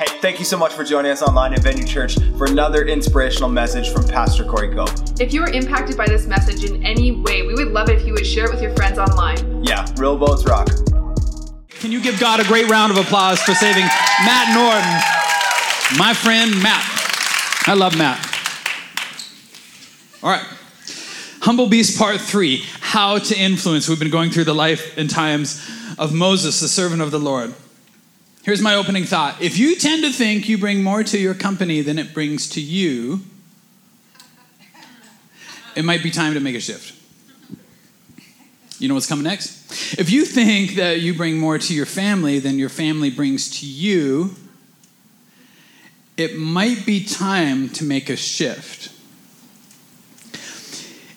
Hey, thank you so much for joining us online at Venue Church for another inspirational message from Pastor Corey Cope. If you were impacted by this message in any way, we would love it if you would share it with your friends online. Yeah, real boats rock. Can you give God a great round of applause for saving Matt Norton, my friend Matt? I love Matt. All right. Humble Beast Part 3 How to Influence. We've been going through the life and times of Moses, the servant of the Lord. Here's my opening thought. If you tend to think you bring more to your company than it brings to you, it might be time to make a shift. You know what's coming next? If you think that you bring more to your family than your family brings to you, it might be time to make a shift.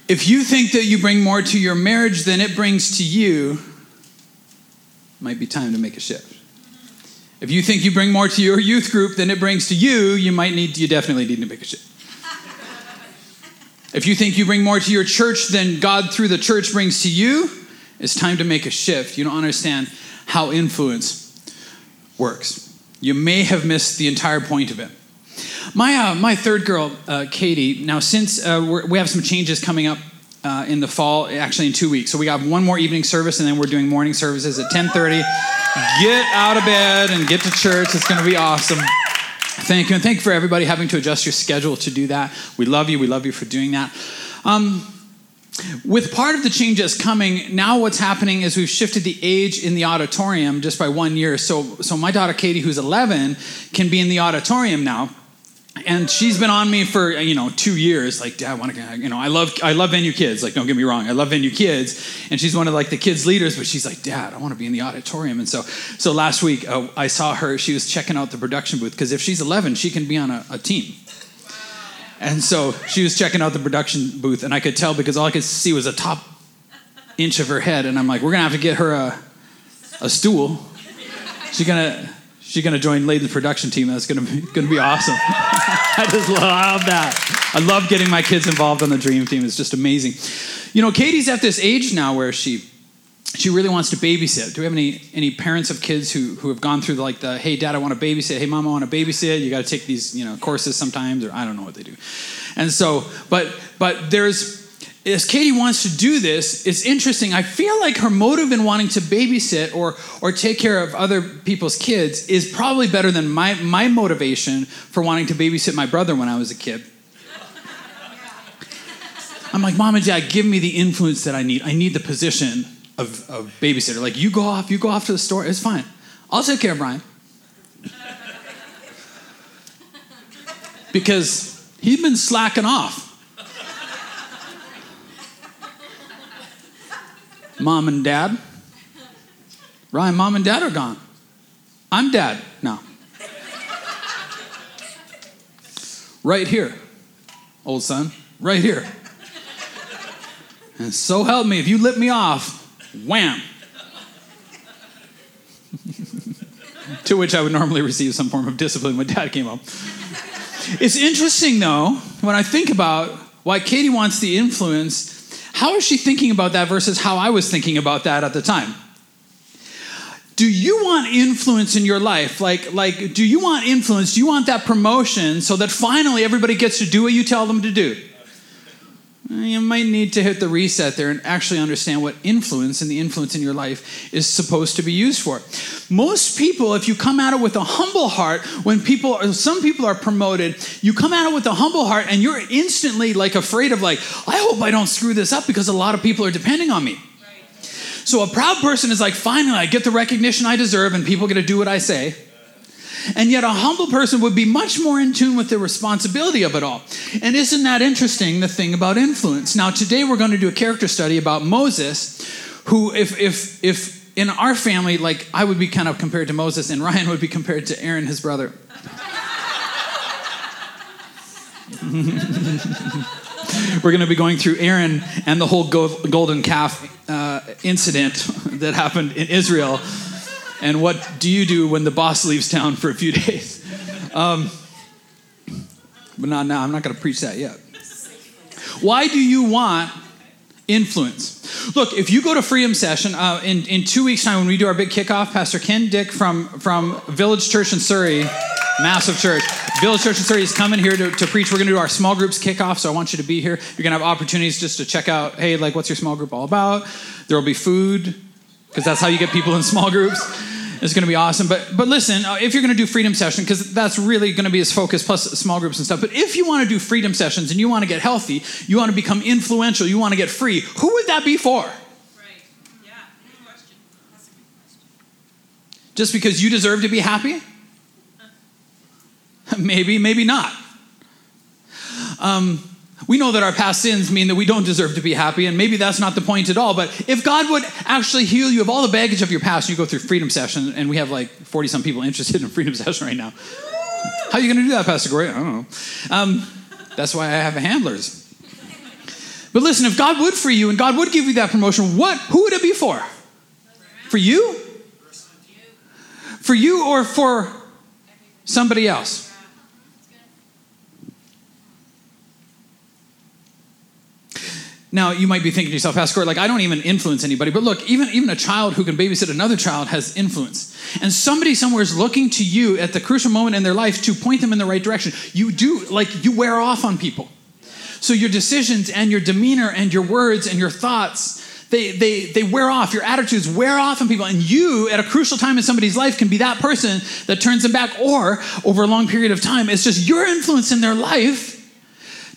If you think that you bring more to your marriage than it brings to you, it might be time to make a shift. If you think you bring more to your youth group than it brings to you, you might need you definitely need to make a shift. If you think you bring more to your church than God through the church brings to you, it's time to make a shift. You don't understand how influence works. You may have missed the entire point of it. My, uh, my third girl, uh, Katie, now since uh, we have some changes coming up uh, in the fall, actually in two weeks. So we have one more evening service, and then we're doing morning services at 10:30. Get out of bed and get to church. It's going to be awesome. Thank you, and thank you for everybody having to adjust your schedule to do that. We love you. We love you for doing that. Um, with part of the changes coming, now what's happening is we've shifted the age in the auditorium just by one year. So, so my daughter Katie, who's 11, can be in the auditorium now and she's been on me for you know two years. Like dad I want to you know i love i love venue kids. Like don't get me wrong i love venue kids. And she's one of like the kids leaders but she's like dad i want to be in the auditorium. And so so last week uh, i saw her she was checking out the production booth because if she's 11 she can be on a, a team. And so she was checking out the production booth and i could tell because all i could see was a top inch of her head and i'm like we're gonna have to get her a, a stool. She's gonna she's gonna join Layden's production team. That's gonna be gonna be awesome. I just love that. I love getting my kids involved on the dream team. It's just amazing. You know, Katie's at this age now where she she really wants to babysit. Do we have any any parents of kids who who have gone through like the hey dad I want to babysit, hey mom I want to babysit. You got to take these you know courses sometimes or I don't know what they do. And so, but but there's as Katie wants to do this, it's interesting. I feel like her motive in wanting to babysit or, or take care of other people's kids is probably better than my, my motivation for wanting to babysit my brother when I was a kid. I'm like, Mom and Dad, give me the influence that I need. I need the position of, of babysitter. Like, you go off, you go off to the store, it's fine. I'll take care of Brian. Because he'd been slacking off. Mom and dad. Ryan, mom and dad are gone. I'm dad now. right here, old son, right here. And so help me, if you lip me off, wham. to which I would normally receive some form of discipline when dad came up. It's interesting, though, when I think about why Katie wants the influence how is she thinking about that versus how I was thinking about that at the time? Do you want influence in your life? Like, like, do you want influence? Do you want that promotion so that finally everybody gets to do what you tell them to do? Eh, you might need to hit the reset there and actually understand what influence and the influence in your life is supposed to be used for. Most people, if you come at it with a humble heart, when people, some people are promoted, you come at it with a humble heart and you're instantly like afraid of like, I hope I don't screw this up because a lot of people are depending on me. So a proud person is like, finally, I get the recognition I deserve and people get to do what I say. And yet, a humble person would be much more in tune with the responsibility of it all. And isn't that interesting, the thing about influence? Now, today we're going to do a character study about Moses, who, if, if, if in our family, like I would be kind of compared to Moses, and Ryan would be compared to Aaron, his brother. we're going to be going through Aaron and the whole golden calf uh, incident that happened in Israel and what do you do when the boss leaves town for a few days? Um, but not now. I'm not going to preach that yet. Why do you want influence? Look, if you go to Freedom Session uh, in, in two weeks' time when we do our big kickoff, Pastor Ken Dick from, from Village Church in Surrey Massive church. Village Church in Surrey is coming here to, to preach. We're going to do our small groups kickoff, so I want you to be here. You're going to have opportunities just to check out, hey, like, what's your small group all about? There will be food, because that's how you get people in small groups. It's going to be awesome. But but listen, uh, if you're going to do freedom session, because that's really going to be his focus, plus small groups and stuff. But if you want to do freedom sessions and you want to get healthy, you want to become influential, you want to get free, who would that be for? Just because you deserve to be happy? maybe, maybe not. Um, we know that our past sins mean that we don't deserve to be happy, and maybe that's not the point at all. But if God would actually heal you of all the baggage of your past, you go through freedom session, and we have like 40 some people interested in freedom session right now. How are you going to do that, Pastor Corey? I don't know. Um, that's why I have handlers. But listen, if God would free you and God would give you that promotion, what? Who would it be for? For you? For you or for somebody else? Now, you might be thinking to yourself, Pastor, like, I don't even influence anybody. But look, even, even a child who can babysit another child has influence. And somebody somewhere is looking to you at the crucial moment in their life to point them in the right direction. You do, like, you wear off on people. So your decisions and your demeanor and your words and your thoughts, they, they, they wear off. Your attitudes wear off on people. And you, at a crucial time in somebody's life, can be that person that turns them back. Or over a long period of time, it's just your influence in their life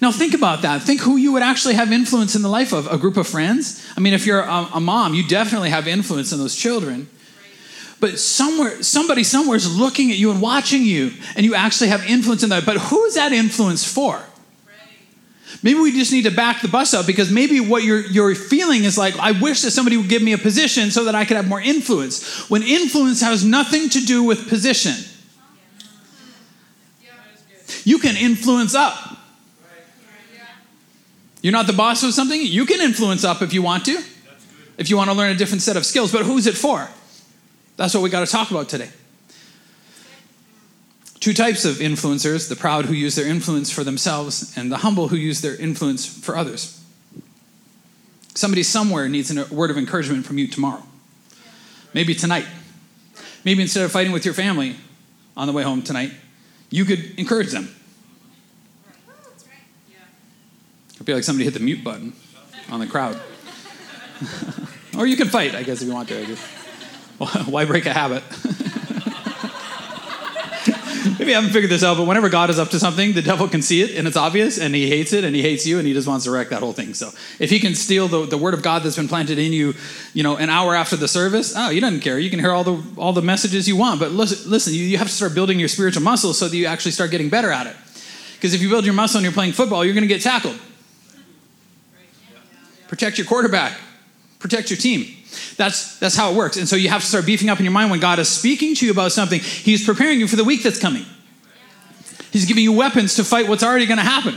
now, think about that. Think who you would actually have influence in the life of a group of friends. I mean, if you're a, a mom, you definitely have influence in those children. But somewhere, somebody somewhere is looking at you and watching you, and you actually have influence in that. But who is that influence for? Maybe we just need to back the bus up because maybe what you're, you're feeling is like, I wish that somebody would give me a position so that I could have more influence. When influence has nothing to do with position, you can influence up. You're not the boss of something, you can influence up if you want to. If you want to learn a different set of skills, but who's it for? That's what we got to talk about today. Two types of influencers the proud who use their influence for themselves, and the humble who use their influence for others. Somebody somewhere needs a word of encouragement from you tomorrow. Maybe tonight. Maybe instead of fighting with your family on the way home tonight, you could encourage them. I feel like somebody hit the mute button on the crowd. or you can fight, I guess, if you want to. Why break a habit? Maybe I haven't figured this out, but whenever God is up to something, the devil can see it and it's obvious, and he hates it and he hates you and he just wants to wreck that whole thing. So if he can steal the, the word of God that's been planted in you, you know, an hour after the service, oh, he doesn't care. You can hear all the all the messages you want, but listen, listen you, you have to start building your spiritual muscle so that you actually start getting better at it. Because if you build your muscle and you're playing football, you're going to get tackled. Protect your quarterback. Protect your team. That's, that's how it works. And so you have to start beefing up in your mind when God is speaking to you about something. He's preparing you for the week that's coming. He's giving you weapons to fight what's already going to happen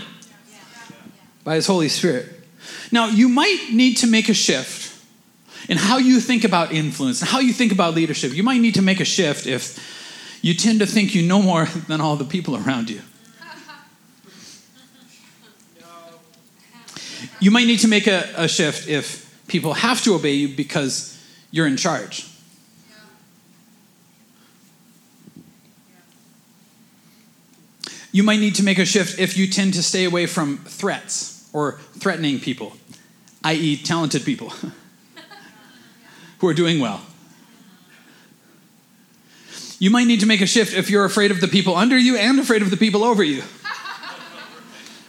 by His Holy Spirit. Now, you might need to make a shift in how you think about influence and how you think about leadership. You might need to make a shift if you tend to think you know more than all the people around you. You might need to make a, a shift if people have to obey you because you're in charge. You might need to make a shift if you tend to stay away from threats or threatening people, i.e., talented people who are doing well. You might need to make a shift if you're afraid of the people under you and afraid of the people over you.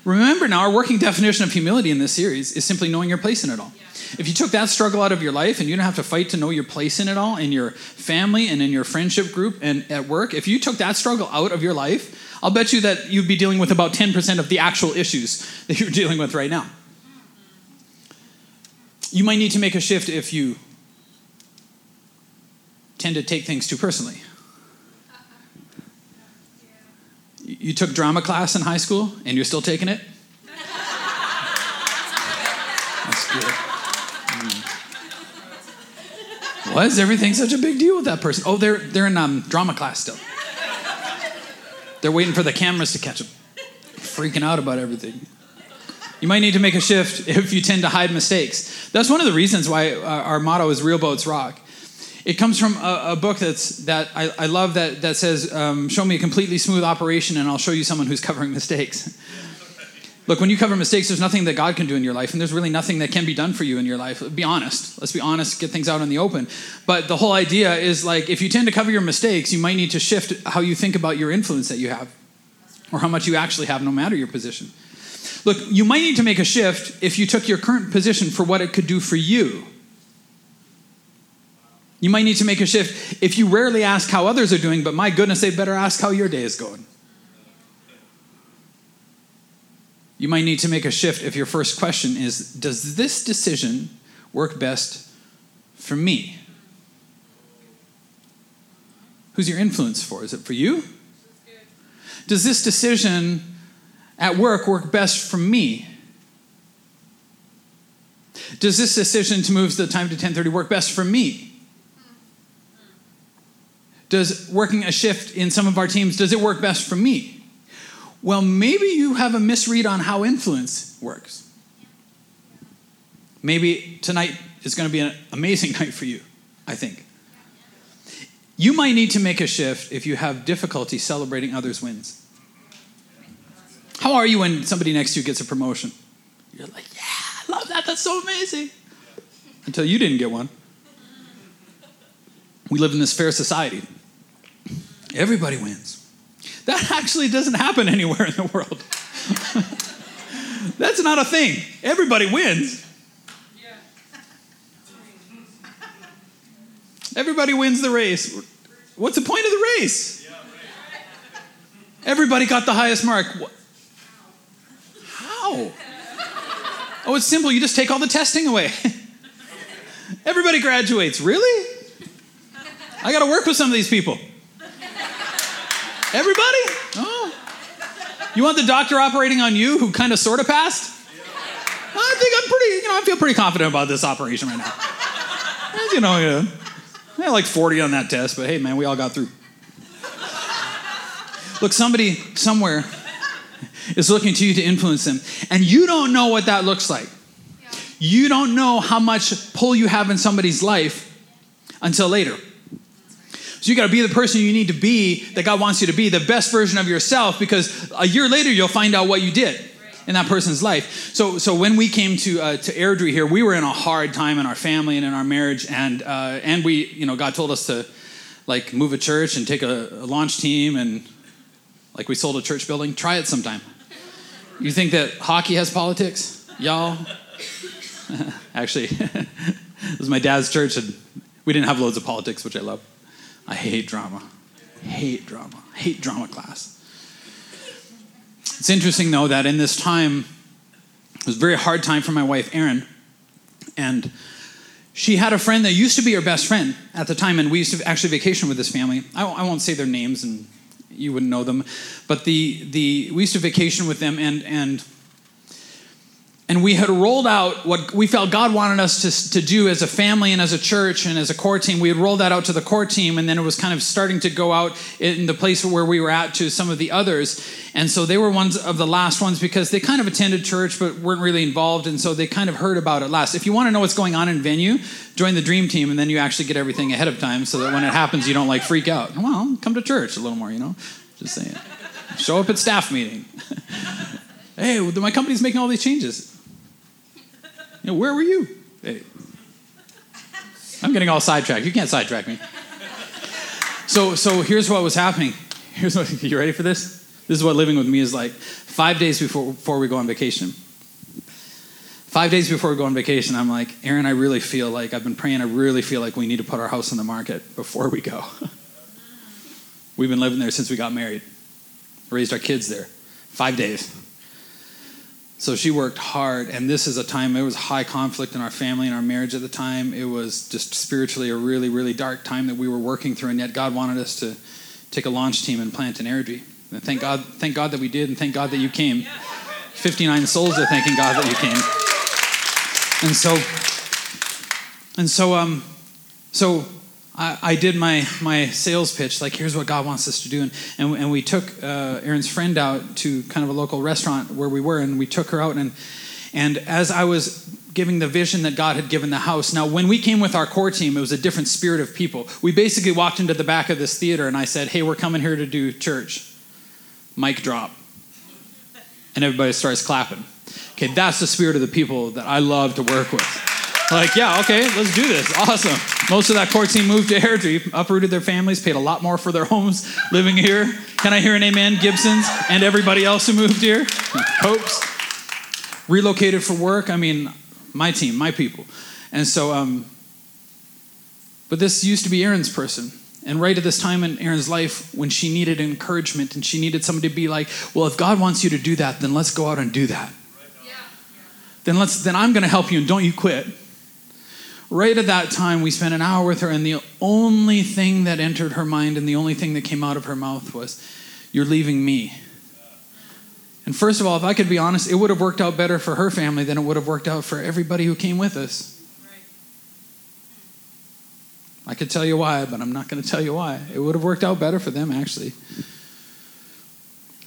Remember now, our working definition of humility in this series is simply knowing your place in it all. If you took that struggle out of your life and you don't have to fight to know your place in it all, in your family and in your friendship group and at work, if you took that struggle out of your life, I'll bet you that you'd be dealing with about 10% of the actual issues that you're dealing with right now. You might need to make a shift if you tend to take things too personally. You took drama class in high school and you're still taking it? That's good. Mm. Why is everything such a big deal with that person? Oh, they're, they're in um, drama class still. They're waiting for the cameras to catch them. Freaking out about everything. You might need to make a shift if you tend to hide mistakes. That's one of the reasons why our motto is Real Boats Rock It comes from a, a book that's that I, I love that that says, um, "Show me a completely smooth operation, and I'll show you someone who's covering mistakes." Look, when you cover mistakes, there's nothing that God can do in your life, and there's really nothing that can be done for you in your life. Be honest. Let's be honest, get things out in the open. But the whole idea is like if you tend to cover your mistakes, you might need to shift how you think about your influence that you have, or how much you actually have, no matter your position. Look, you might need to make a shift if you took your current position for what it could do for you. You might need to make a shift if you rarely ask how others are doing, but my goodness, they better ask how your day is going. You might need to make a shift if your first question is Does this decision work best for me? Who's your influence for? Is it for you? Does this decision at work work best for me? Does this decision to move the time to 10:30 work best for me? Does working a shift in some of our teams does it work best for me? Well, maybe you have a misread on how influence works. Maybe tonight is going to be an amazing night for you, I think. You might need to make a shift if you have difficulty celebrating others' wins. How are you when somebody next to you gets a promotion? You're like, yeah, I love that. That's so amazing. Until you didn't get one. We live in this fair society. Everybody wins. That actually doesn't happen anywhere in the world. That's not a thing. Everybody wins. Everybody wins the race. What's the point of the race? Everybody got the highest mark. How? Oh, it's simple. You just take all the testing away. Everybody graduates. Really? I got to work with some of these people. Everybody? Oh. You want the doctor operating on you who kind of sort of passed? I think I'm pretty, you know, I feel pretty confident about this operation right now. You know, yeah. I had like 40 on that test, but hey, man, we all got through. Look, somebody somewhere is looking to you to influence them, and you don't know what that looks like. You don't know how much pull you have in somebody's life until later. So you got to be the person you need to be that God wants you to be, the best version of yourself, because a year later you'll find out what you did in that person's life. So, so when we came to uh, to Airdrie here, we were in a hard time in our family and in our marriage, and uh, and we, you know, God told us to like move a church and take a, a launch team, and like we sold a church building. Try it sometime. You think that hockey has politics, y'all? Actually, it was my dad's church, and we didn't have loads of politics, which I love. I hate drama. Hate drama. Hate drama class. It's interesting though that in this time, it was a very hard time for my wife, Erin, and she had a friend that used to be her best friend at the time, and we used to actually vacation with this family. I, I won't say their names, and you wouldn't know them, but the the we used to vacation with them, and and and we had rolled out what we felt God wanted us to, to do as a family and as a church and as a core team. We had rolled that out to the core team, and then it was kind of starting to go out in the place where we were at to some of the others. And so they were ones of the last ones because they kind of attended church but weren't really involved, and so they kind of heard about it last. If you want to know what's going on in venue, join the dream team, and then you actually get everything ahead of time so that when it happens, you don't like freak out. Well, come to church a little more, you know? Just saying. Show up at staff meeting. hey, my company's making all these changes. Where were you? Hey. I'm getting all sidetracked. You can't sidetrack me. So, so here's what was happening. Here's what, you ready for this? This is what living with me is like. Five days before, before we go on vacation. Five days before we go on vacation, I'm like, Erin, I really feel like, I've been praying, I really feel like we need to put our house on the market before we go. We've been living there since we got married, raised our kids there. Five days. So she worked hard, and this is a time, it was high conflict in our family and our marriage at the time. It was just spiritually a really, really dark time that we were working through, and yet God wanted us to take a launch team and plant an Airdrie. And thank God, thank God that we did, and thank God that you came. 59 souls are thanking God that you came. And so, and so, um, so I, I, did my, my sales pitch, like, here's what God wants us to do. And, and, and we took uh, Erin's friend out to kind of a local restaurant where we were, and we took her out. And, and as I was giving the vision that God had given the house. Now, when we came with our core team, it was a different spirit of people. We basically walked into the back of this theater and I said, Hey, we're coming here to do church. Mic drop. And everybody starts clapping. Okay, that's the spirit of the people that I love to work with. Like, yeah, okay, let's do this. Awesome. Most of that core team moved to Airdrie, uprooted their families, paid a lot more for their homes living here. Can I hear an amen? Gibsons and everybody else who moved here. Hopes. Relocated for work. I mean, my team, my people. And so, um, but this used to be Erin's person. And right at this time in Erin's life, when she needed encouragement and she needed somebody to be like, well, if God wants you to do that, then let's go out and do that. Yeah. Then let's then I'm gonna help you and don't you quit. Right at that time, we spent an hour with her, and the only thing that entered her mind and the only thing that came out of her mouth was, You're leaving me. And first of all, if I could be honest, it would have worked out better for her family than it would have worked out for everybody who came with us. I could tell you why, but I'm not going to tell you why. It would have worked out better for them, actually.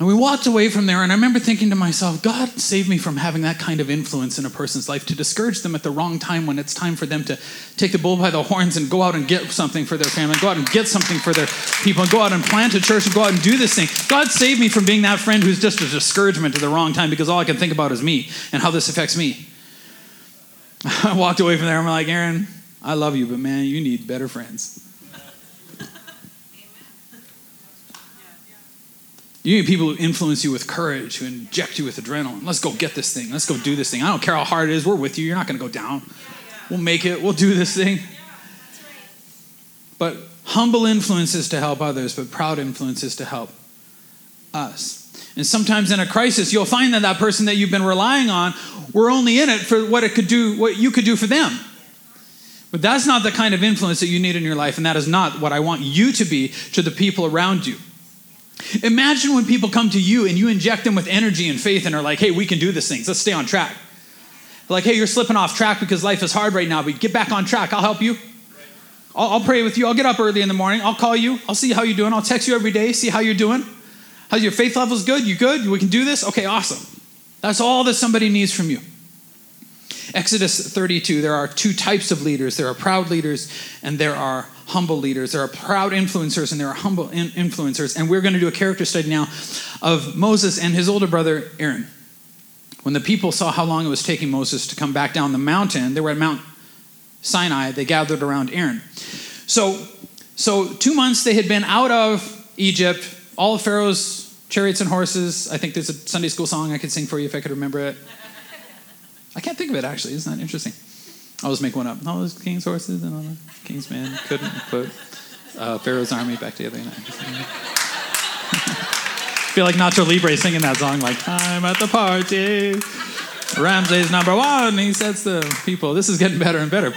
And we walked away from there, and I remember thinking to myself, God save me from having that kind of influence in a person's life to discourage them at the wrong time when it's time for them to take the bull by the horns and go out and get something for their family, go out and get something for their people, and go out and plant a church and go out and do this thing. God save me from being that friend who's just a discouragement at the wrong time because all I can think about is me and how this affects me. I walked away from there, and I'm like, Erin, I love you, but man, you need better friends. You need people who influence you with courage, who inject you with adrenaline. Let's go get this thing. Let's go do this thing. I don't care how hard it is. We're with you. You're not going to go down. We'll make it. We'll do this thing. But humble influences to help others, but proud influences to help us. And sometimes in a crisis, you'll find that that person that you've been relying on, we're only in it for what it could do, what you could do for them. But that's not the kind of influence that you need in your life, and that is not what I want you to be to the people around you. Imagine when people come to you and you inject them with energy and faith and are like, hey, we can do this thing. Let's stay on track. Like, hey, you're slipping off track because life is hard right now, but get back on track. I'll help you. I'll, I'll pray with you. I'll get up early in the morning. I'll call you. I'll see how you're doing. I'll text you every day, see how you're doing. How's your faith levels good? You good? We can do this? Okay, awesome. That's all that somebody needs from you. Exodus 32, there are two types of leaders there are proud leaders and there are humble leaders. There are proud influencers and there are humble in- influencers. And we're going to do a character study now of Moses and his older brother Aaron. When the people saw how long it was taking Moses to come back down the mountain, they were at Mount Sinai, they gathered around Aaron. So, so two months they had been out of Egypt, all of Pharaoh's chariots and horses. I think there's a Sunday school song I could sing for you if I could remember it. I can't think of it actually. Isn't that interesting? I'll just make one up. All those king's horses and all the king's men couldn't put uh, Pharaoh's army back together. I feel like Nacho Libre singing that song, like, I'm at the party. Ramses number one. He sets the people. This is getting better and better.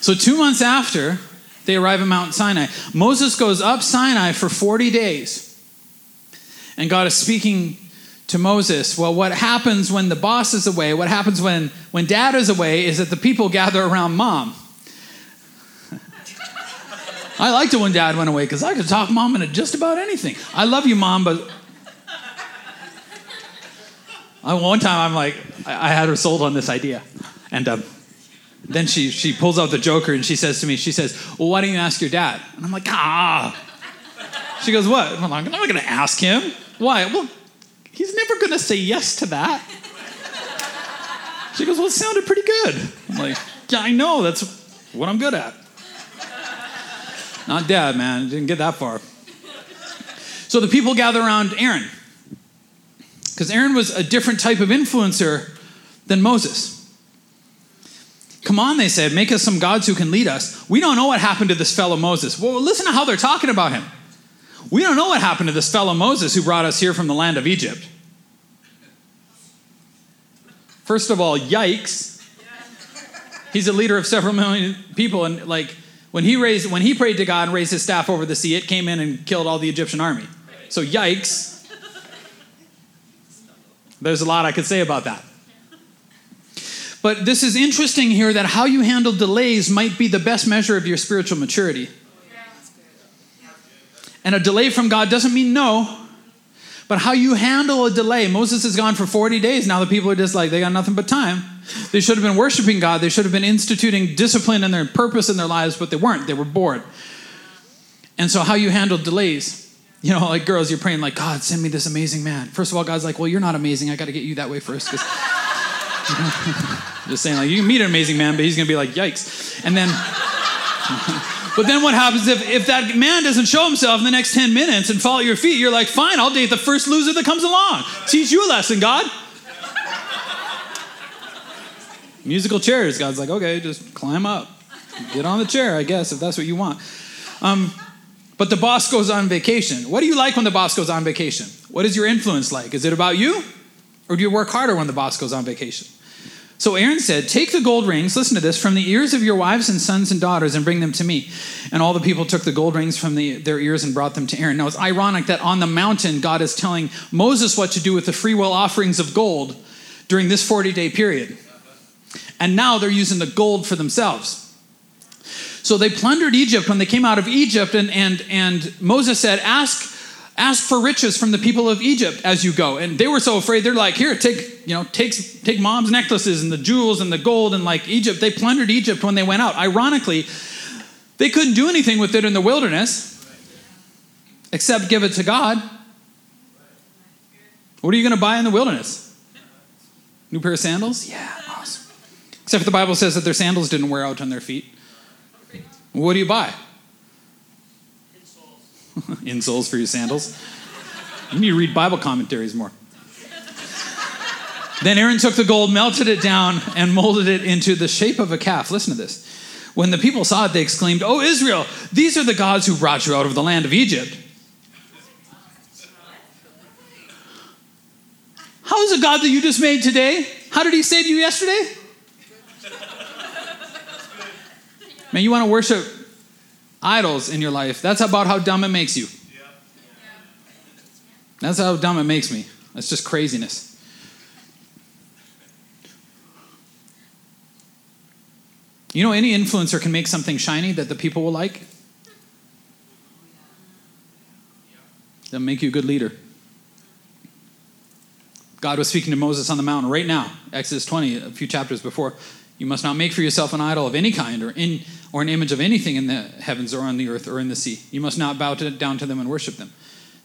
so, two months after they arrive at Mount Sinai, Moses goes up Sinai for 40 days. And God is speaking to Moses, well, what happens when the boss is away, what happens when, when dad is away, is that the people gather around mom. I liked it when dad went away because I could talk mom into just about anything. I love you, mom, but. I, one time I'm like, I, I had her sold on this idea. And um, then she, she pulls out the joker and she says to me, she says, Well, why don't you ask your dad? And I'm like, Ah. She goes, What? I'm like, I'm not going to ask him. Why? Well, He's never going to say yes to that. She goes, Well, it sounded pretty good. I'm like, Yeah, I know. That's what I'm good at. Not dad, man. Didn't get that far. So the people gather around Aaron. Because Aaron was a different type of influencer than Moses. Come on, they said, make us some gods who can lead us. We don't know what happened to this fellow Moses. Well, listen to how they're talking about him. We don't know what happened to this fellow Moses who brought us here from the land of Egypt. First of all, yikes. He's a leader of several million people, and like when he raised when he prayed to God and raised his staff over the sea, it came in and killed all the Egyptian army. So yikes. There's a lot I could say about that. But this is interesting here that how you handle delays might be the best measure of your spiritual maturity. And a delay from God doesn't mean no, but how you handle a delay. Moses has gone for 40 days. Now the people are just like, they got nothing but time. They should have been worshiping God. They should have been instituting discipline and their purpose in their lives, but they weren't. They were bored. And so, how you handle delays, you know, like girls, you're praying, like, God, send me this amazing man. First of all, God's like, well, you're not amazing. I got to get you that way first. Cause, Just saying, like, you can meet an amazing man, but he's going to be like, yikes. And then. But then what happens if, if that man doesn't show himself in the next 10 minutes and fall at your feet? You're like, fine, I'll date the first loser that comes along. Teach you a lesson, God. Musical chairs. God's like, okay, just climb up. Get on the chair, I guess, if that's what you want. Um, but the boss goes on vacation. What do you like when the boss goes on vacation? What is your influence like? Is it about you? Or do you work harder when the boss goes on vacation? So Aaron said, Take the gold rings, listen to this, from the ears of your wives and sons and daughters and bring them to me. And all the people took the gold rings from the, their ears and brought them to Aaron. Now it's ironic that on the mountain, God is telling Moses what to do with the free will offerings of gold during this 40 day period. And now they're using the gold for themselves. So they plundered Egypt when they came out of Egypt, and, and, and Moses said, Ask ask for riches from the people of Egypt as you go. And they were so afraid, they're like, here, take, you know, take, take mom's necklaces and the jewels and the gold and like Egypt. They plundered Egypt when they went out. Ironically, they couldn't do anything with it in the wilderness except give it to God. What are you going to buy in the wilderness? New pair of sandals? Yeah, awesome. Except the Bible says that their sandals didn't wear out on their feet. What do you buy? insoles for your sandals. You need to read Bible commentaries more. then Aaron took the gold, melted it down, and molded it into the shape of a calf. Listen to this. When the people saw it, they exclaimed, Oh, Israel, these are the gods who brought you out of the land of Egypt. How is a God that you just made today? How did he save you yesterday? Man, you want to worship idols in your life. That's about how dumb it makes you. That's how dumb it makes me. That's just craziness. You know, any influencer can make something shiny that the people will like. That'll make you a good leader. God was speaking to Moses on the mountain right now, Exodus 20, a few chapters before. You must not make for yourself an idol of any kind or, in, or an image of anything in the heavens or on the earth or in the sea. You must not bow to, down to them and worship them.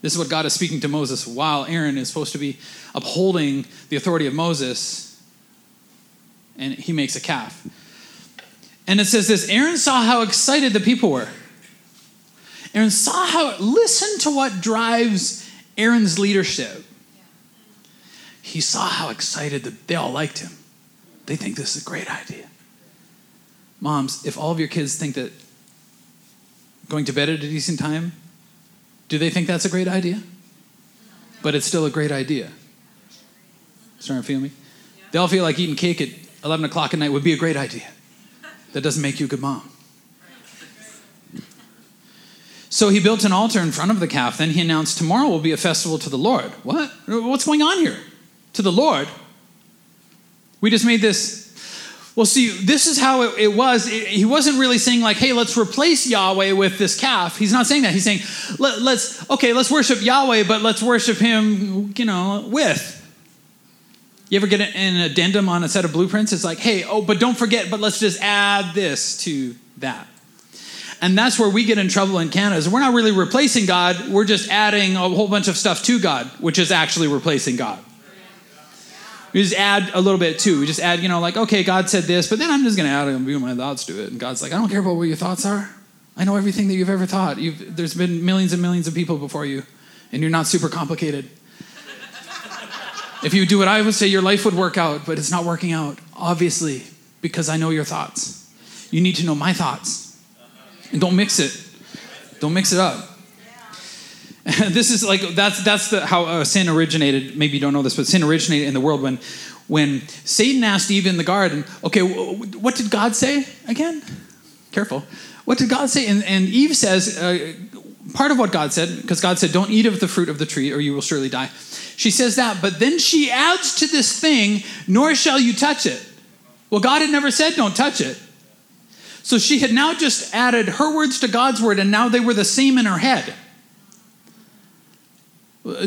This is what God is speaking to Moses while Aaron is supposed to be upholding the authority of Moses, and he makes a calf. And it says this Aaron saw how excited the people were. Aaron saw how, listen to what drives Aaron's leadership. He saw how excited that they all liked him. They think this is a great idea. Moms, if all of your kids think that going to bed at a decent time, do they think that's a great idea? But it's still a great idea. Starting to feel me? They all feel like eating cake at 11 o'clock at night would be a great idea. That doesn't make you a good mom. So he built an altar in front of the calf. Then he announced, Tomorrow will be a festival to the Lord. What? What's going on here? To the Lord? We just made this. Well, see, this is how it, it was. It, he wasn't really saying, like, hey, let's replace Yahweh with this calf. He's not saying that. He's saying, Let, let's, okay, let's worship Yahweh, but let's worship him, you know, with. You ever get an addendum on a set of blueprints? It's like, hey, oh, but don't forget, but let's just add this to that. And that's where we get in trouble in Canada is we're not really replacing God, we're just adding a whole bunch of stuff to God, which is actually replacing God. We just add a little bit too. We just add, you know, like, okay, God said this, but then I'm just going to add a few of my thoughts to it. And God's like, I don't care about what your thoughts are. I know everything that you've ever thought. You've, there's been millions and millions of people before you, and you're not super complicated. if you do what I would say, your life would work out, but it's not working out, obviously, because I know your thoughts. You need to know my thoughts. And don't mix it. Don't mix it up. this is like that's that's the, how uh, sin originated. Maybe you don't know this, but sin originated in the world when when Satan asked Eve in the garden, "Okay, what did God say again?" Careful. What did God say? And, and Eve says uh, part of what God said, because God said, "Don't eat of the fruit of the tree, or you will surely die." She says that, but then she adds to this thing, "Nor shall you touch it." Well, God had never said, "Don't touch it." So she had now just added her words to God's word, and now they were the same in her head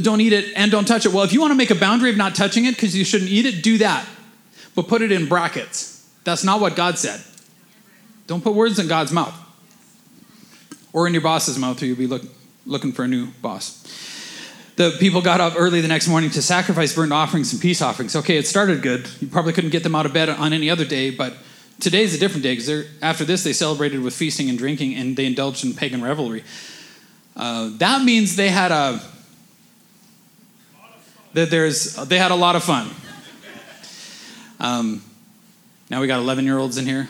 don't eat it and don't touch it. Well, if you want to make a boundary of not touching it because you shouldn't eat it, do that. but put it in brackets. That's not what God said. Don't put words in God's mouth or in your boss's mouth, or you'll be look, looking for a new boss. The people got up early the next morning to sacrifice burnt offerings and peace offerings. Okay, it started good. You probably couldn't get them out of bed on any other day, but today's a different day because after this they celebrated with feasting and drinking and they indulged in pagan revelry. Uh, that means they had a that there's they had a lot of fun. Um, now we got 11 year olds in here.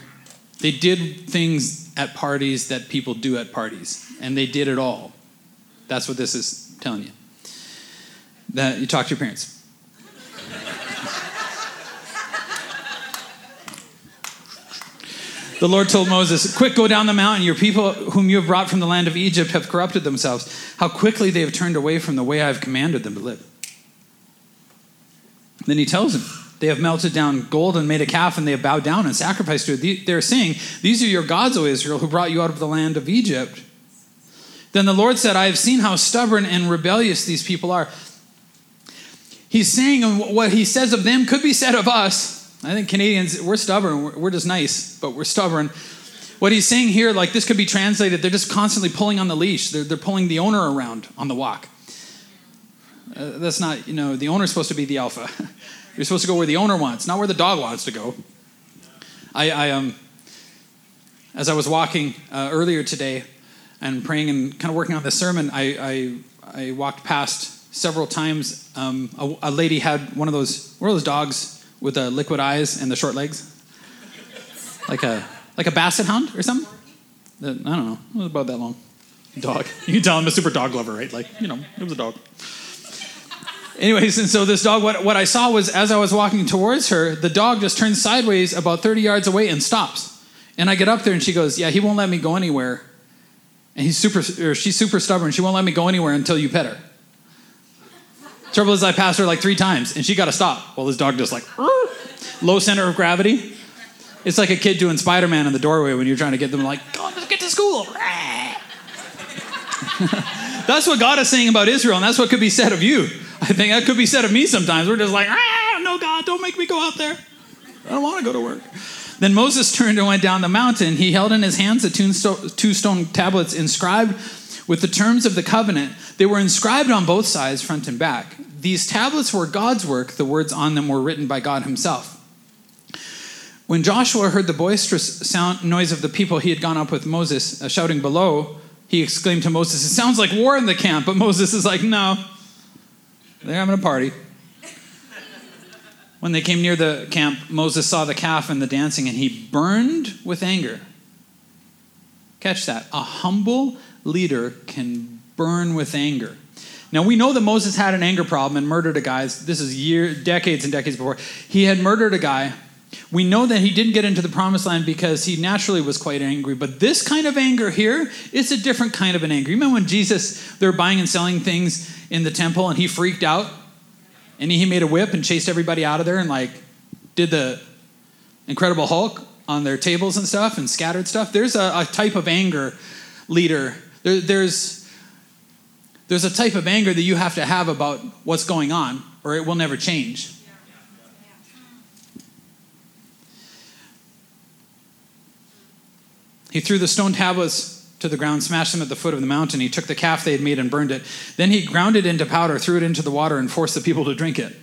They did things at parties that people do at parties, and they did it all. That's what this is telling you. That you talk to your parents. The Lord told Moses, Quick, go down the mountain. Your people, whom you have brought from the land of Egypt, have corrupted themselves. How quickly they have turned away from the way I have commanded them to live. Then he tells them, They have melted down gold and made a calf, and they have bowed down and sacrificed to it. They're saying, These are your gods, O Israel, who brought you out of the land of Egypt. Then the Lord said, I have seen how stubborn and rebellious these people are. He's saying um, what he says of them could be said of us. I think Canadians, we're stubborn. We're, we're just nice, but we're stubborn. What he's saying here, like this could be translated, they're just constantly pulling on the leash. They're, they're pulling the owner around on the walk. Uh, that's not, you know, the owner's supposed to be the alpha. You're supposed to go where the owner wants, not where the dog wants to go. I, I um, as I was walking uh, earlier today and praying and kind of working on this sermon, I, I, I walked past several times. Um, a, a, lady had one of those, one of those dogs with the liquid eyes and the short legs, like a like a basset hound or something. I don't know. It was about that long. Dog. You can tell I'm a super dog lover, right? Like you know, it was a dog. Anyways, and so this dog, what, what I saw was as I was walking towards her, the dog just turns sideways about 30 yards away and stops. And I get up there and she goes, Yeah, he won't let me go anywhere. And he's super, or she's super stubborn. She won't let me go anywhere until you pet her. Trouble is, I passed her like three times and she got to stop. Well, this dog just like, low center of gravity. It's like a kid doing Spider Man in the doorway when you're trying to get them, like, go, let's get to school. that's what God is saying about Israel, and that's what could be said of you. I think that could be said of me sometimes. We're just like, ah, no, God, don't make me go out there. I don't want to go to work. Then Moses turned and went down the mountain. He held in his hands the two stone tablets inscribed with the terms of the covenant. They were inscribed on both sides, front and back. These tablets were God's work, the words on them were written by God Himself. When Joshua heard the boisterous sound, noise of the people, he had gone up with Moses, uh, shouting below. He exclaimed to Moses, It sounds like war in the camp. But Moses is like, No, they're having a party. When they came near the camp, Moses saw the calf and the dancing, and he burned with anger. Catch that. A humble leader can burn with anger. Now we know that Moses had an anger problem and murdered a guy. This is year, decades and decades before. He had murdered a guy. We know that he didn't get into the promised land because he naturally was quite angry. But this kind of anger here is a different kind of an anger. You remember when Jesus, they were buying and selling things in the temple and he freaked out and he made a whip and chased everybody out of there and like did the incredible hulk on their tables and stuff and scattered stuff there's a, a type of anger leader there, there's there's a type of anger that you have to have about what's going on or it will never change he threw the stone tablets to the ground, smashed them at the foot of the mountain. He took the calf they had made and burned it. Then he ground it into powder, threw it into the water, and forced the people to drink it.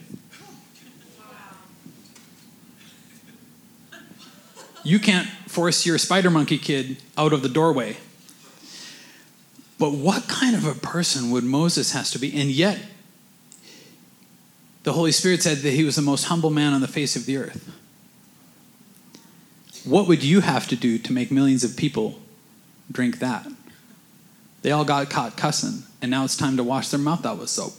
You can't force your spider monkey kid out of the doorway. But what kind of a person would Moses has to be? And yet, the Holy Spirit said that he was the most humble man on the face of the earth. What would you have to do to make millions of people drink that. They all got caught cussing, and now it's time to wash their mouth out with soap.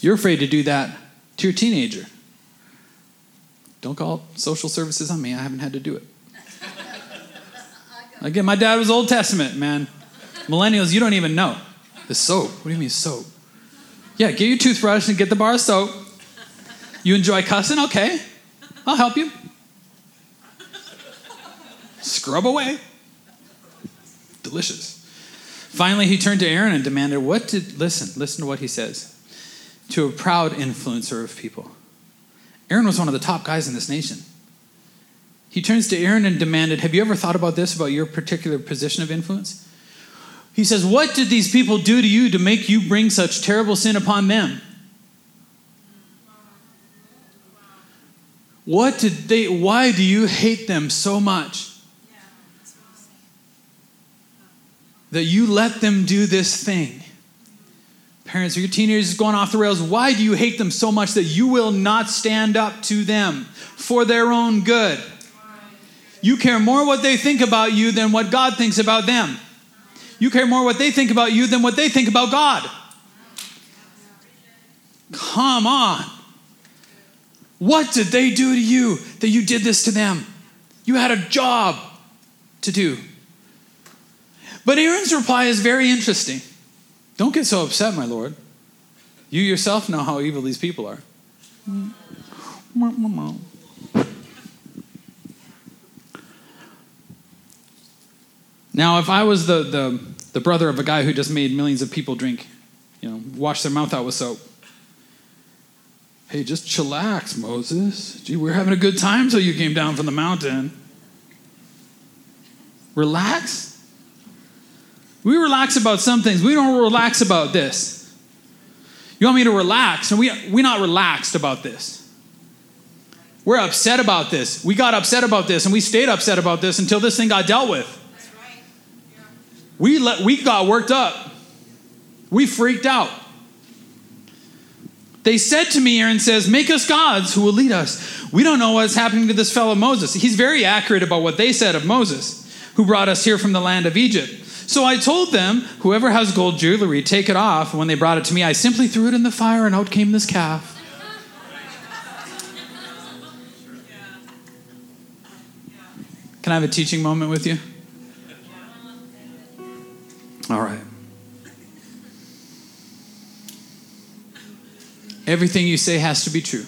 You're afraid to do that to your teenager. Don't call social services on me. I haven't had to do it. Again, my dad was Old Testament, man. Millennials, you don't even know. The soap. What do you mean soap? Yeah, get your toothbrush and get the bar of soap. You enjoy cussing? Okay. I'll help you scrub away. Delicious. Finally, he turned to Aaron and demanded, What did, listen, listen to what he says. To a proud influencer of people. Aaron was one of the top guys in this nation. He turns to Aaron and demanded, Have you ever thought about this, about your particular position of influence? He says, What did these people do to you to make you bring such terrible sin upon them? What did they, why do you hate them so much? That you let them do this thing. Parents, are your teenagers going off the rails? Why do you hate them so much that you will not stand up to them for their own good? You care more what they think about you than what God thinks about them. You care more what they think about you than what they think about God. Come on. What did they do to you that you did this to them? You had a job to do. But Aaron's reply is very interesting. Don't get so upset, my Lord. You yourself know how evil these people are. Now, if I was the, the, the brother of a guy who just made millions of people drink, you know, wash their mouth out with soap, hey, just chillax, Moses. Gee, we're having a good time till you came down from the mountain. Relax. We relax about some things. We don't relax about this. You want me to relax? And we, we're not relaxed about this. We're upset about this. We got upset about this, and we stayed upset about this until this thing got dealt with. We, let, we got worked up. We freaked out. They said to me, Aaron says, Make us gods who will lead us. We don't know what's happening to this fellow Moses. He's very accurate about what they said of Moses, who brought us here from the land of Egypt. So I told them, Whoever has gold jewelry, take it off. When they brought it to me, I simply threw it in the fire, and out came this calf. Can I have a teaching moment with you? All right. Everything you say has to be true.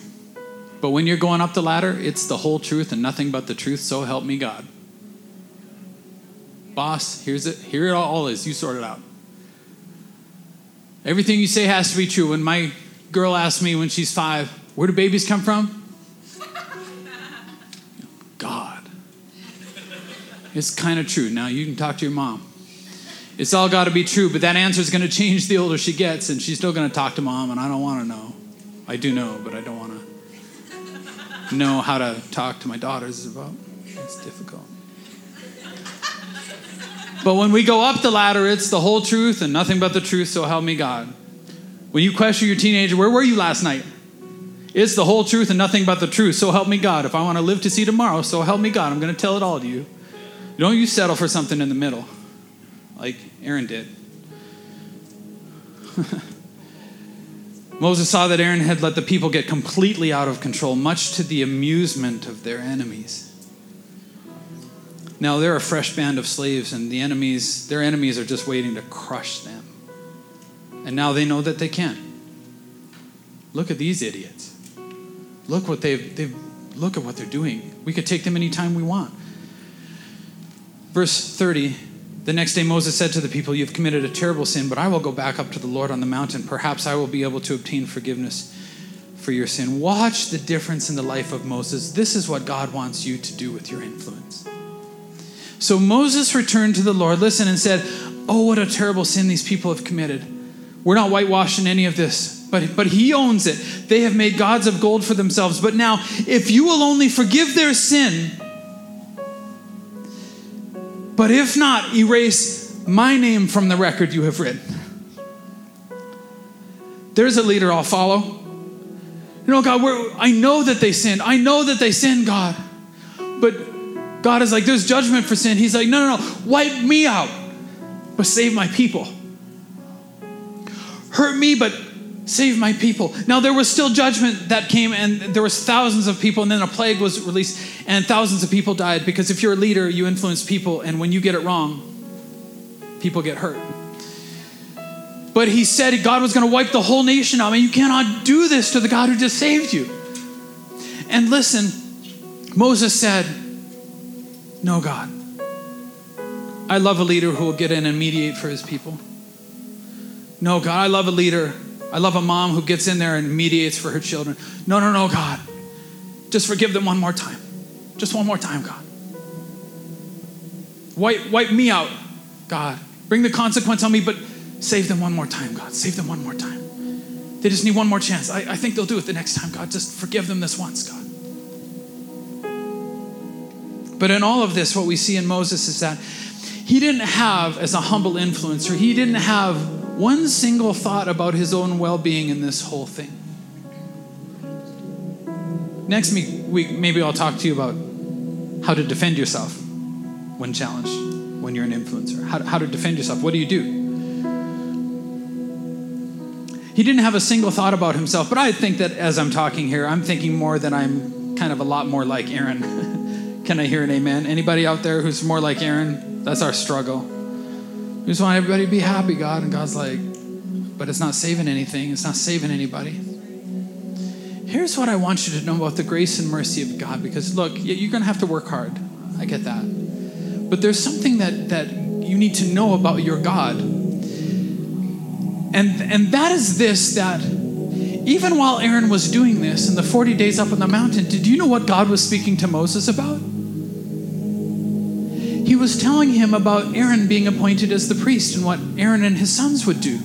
But when you're going up the ladder, it's the whole truth and nothing but the truth, so help me God. Boss, here's it. Here it all is. You sort it out. Everything you say has to be true. When my girl asks me when she's five, where do babies come from? God. It's kind of true. Now you can talk to your mom. It's all got to be true, but that answer is going to change the older she gets, and she's still going to talk to mom, and I don't want to know. I do know, but I don't want to know how to talk to my daughters about. It's difficult. But when we go up the ladder, it's the whole truth and nothing but the truth, so help me God. When you question your teenager, where were you last night? It's the whole truth and nothing but the truth, so help me God. If I want to live to see tomorrow, so help me God. I'm going to tell it all to you. Don't you settle for something in the middle like Aaron did. Moses saw that Aaron had let the people get completely out of control, much to the amusement of their enemies. Now they're a fresh band of slaves, and the enemies, their enemies are just waiting to crush them. And now they know that they can. Look at these idiots. Look what they've, they've look at what they're doing. We could take them anytime we want. Verse 30 the next day Moses said to the people, You've committed a terrible sin, but I will go back up to the Lord on the mountain. Perhaps I will be able to obtain forgiveness for your sin. Watch the difference in the life of Moses. This is what God wants you to do with your influence. So Moses returned to the Lord, listened, and said, Oh, what a terrible sin these people have committed. We're not whitewashing any of this, but, but he owns it. They have made gods of gold for themselves. But now, if you will only forgive their sin, but if not, erase my name from the record you have written. There's a leader I'll follow. You know, God, I know that they sinned. I know that they sinned, God. But God is like, there's judgment for sin. He's like, no, no, no, wipe me out, but save my people. Hurt me, but save my people. Now there was still judgment that came and there was thousands of people and then a plague was released and thousands of people died because if you're a leader, you influence people and when you get it wrong, people get hurt. But he said God was going to wipe the whole nation out. I mean, you cannot do this to the God who just saved you. And listen, Moses said, No, God. I love a leader who will get in and mediate for his people. No, God, I love a leader I love a mom who gets in there and mediates for her children. No, no, no, God. Just forgive them one more time. Just one more time, God. Wipe, wipe me out, God. Bring the consequence on me, but save them one more time, God. Save them one more time. They just need one more chance. I, I think they'll do it the next time, God. Just forgive them this once, God. But in all of this, what we see in Moses is that he didn't have, as a humble influencer, he didn't have one single thought about his own well being in this whole thing. Next week, maybe I'll talk to you about how to defend yourself when challenged, when you're an influencer. How, how to defend yourself. What do you do? He didn't have a single thought about himself, but I think that as I'm talking here, I'm thinking more that I'm kind of a lot more like Aaron. Can I hear an amen? Anybody out there who's more like Aaron? That's our struggle. We just want everybody to be happy, God. And God's like, but it's not saving anything, it's not saving anybody. Here's what I want you to know about the grace and mercy of God because look, you're going to have to work hard. I get that. But there's something that, that you need to know about your God. And, and that is this that even while Aaron was doing this in the 40 days up on the mountain, did you know what God was speaking to Moses about? Was telling him about Aaron being appointed as the priest and what Aaron and his sons would do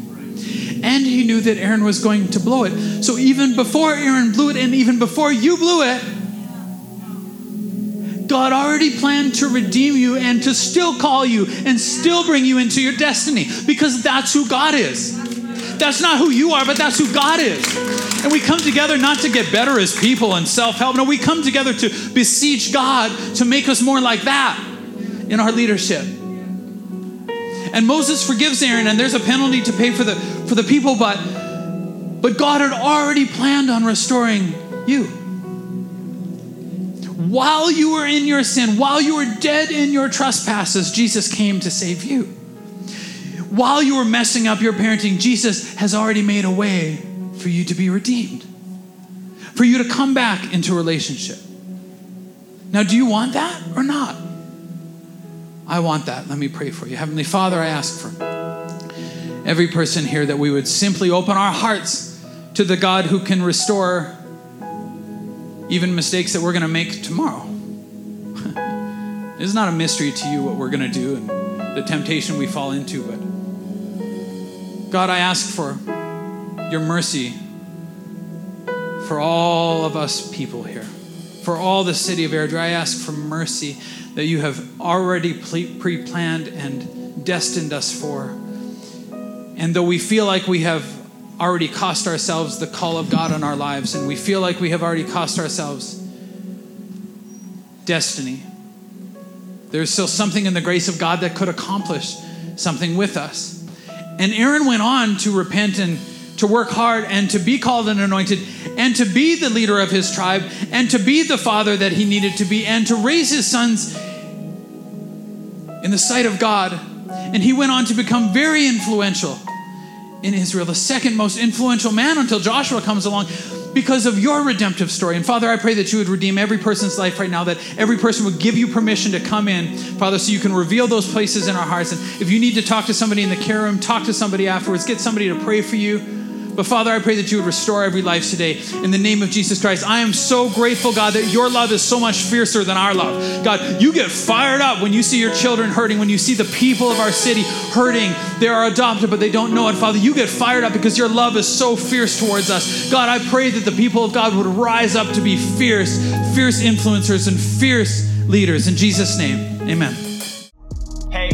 and he knew that Aaron was going to blow it. So even before Aaron blew it, and even before you blew it, God already planned to redeem you and to still call you and still bring you into your destiny because that's who God is. That's not who you are, but that's who God is. And we come together not to get better as people and self help. No, we come together to beseech God to make us more like that in our leadership. And Moses forgives Aaron, and there's a penalty to pay for the, for the people, but, but God had already planned on restoring you. While you were in your sin, while you were dead in your trespasses, Jesus came to save you. While you were messing up your parenting, Jesus has already made a way for you to be redeemed, for you to come back into relationship. Now, do you want that or not? I want that. Let me pray for you. Heavenly Father, I ask for every person here that we would simply open our hearts to the God who can restore even mistakes that we're going to make tomorrow. it's not a mystery to you what we're going to do and the temptation we fall into, but God, I ask for your mercy for all of us people here, for all the city of Airdrie. I ask for mercy that you have already pre planned and destined us for. And though we feel like we have already cost ourselves the call of God on our lives, and we feel like we have already cost ourselves destiny, there's still something in the grace of God that could accomplish something with us. And Aaron went on to repent and to work hard and to be called and anointed and to be the leader of his tribe and to be the father that he needed to be and to raise his sons in the sight of God. And he went on to become very influential in Israel, the second most influential man until Joshua comes along because of your redemptive story. And Father, I pray that you would redeem every person's life right now, that every person would give you permission to come in, Father, so you can reveal those places in our hearts. And if you need to talk to somebody in the care room, talk to somebody afterwards, get somebody to pray for you. But Father, I pray that you would restore every life today in the name of Jesus Christ. I am so grateful, God, that your love is so much fiercer than our love. God, you get fired up when you see your children hurting, when you see the people of our city hurting. They are adopted, but they don't know it. Father, you get fired up because your love is so fierce towards us. God, I pray that the people of God would rise up to be fierce, fierce influencers and fierce leaders. In Jesus' name, amen.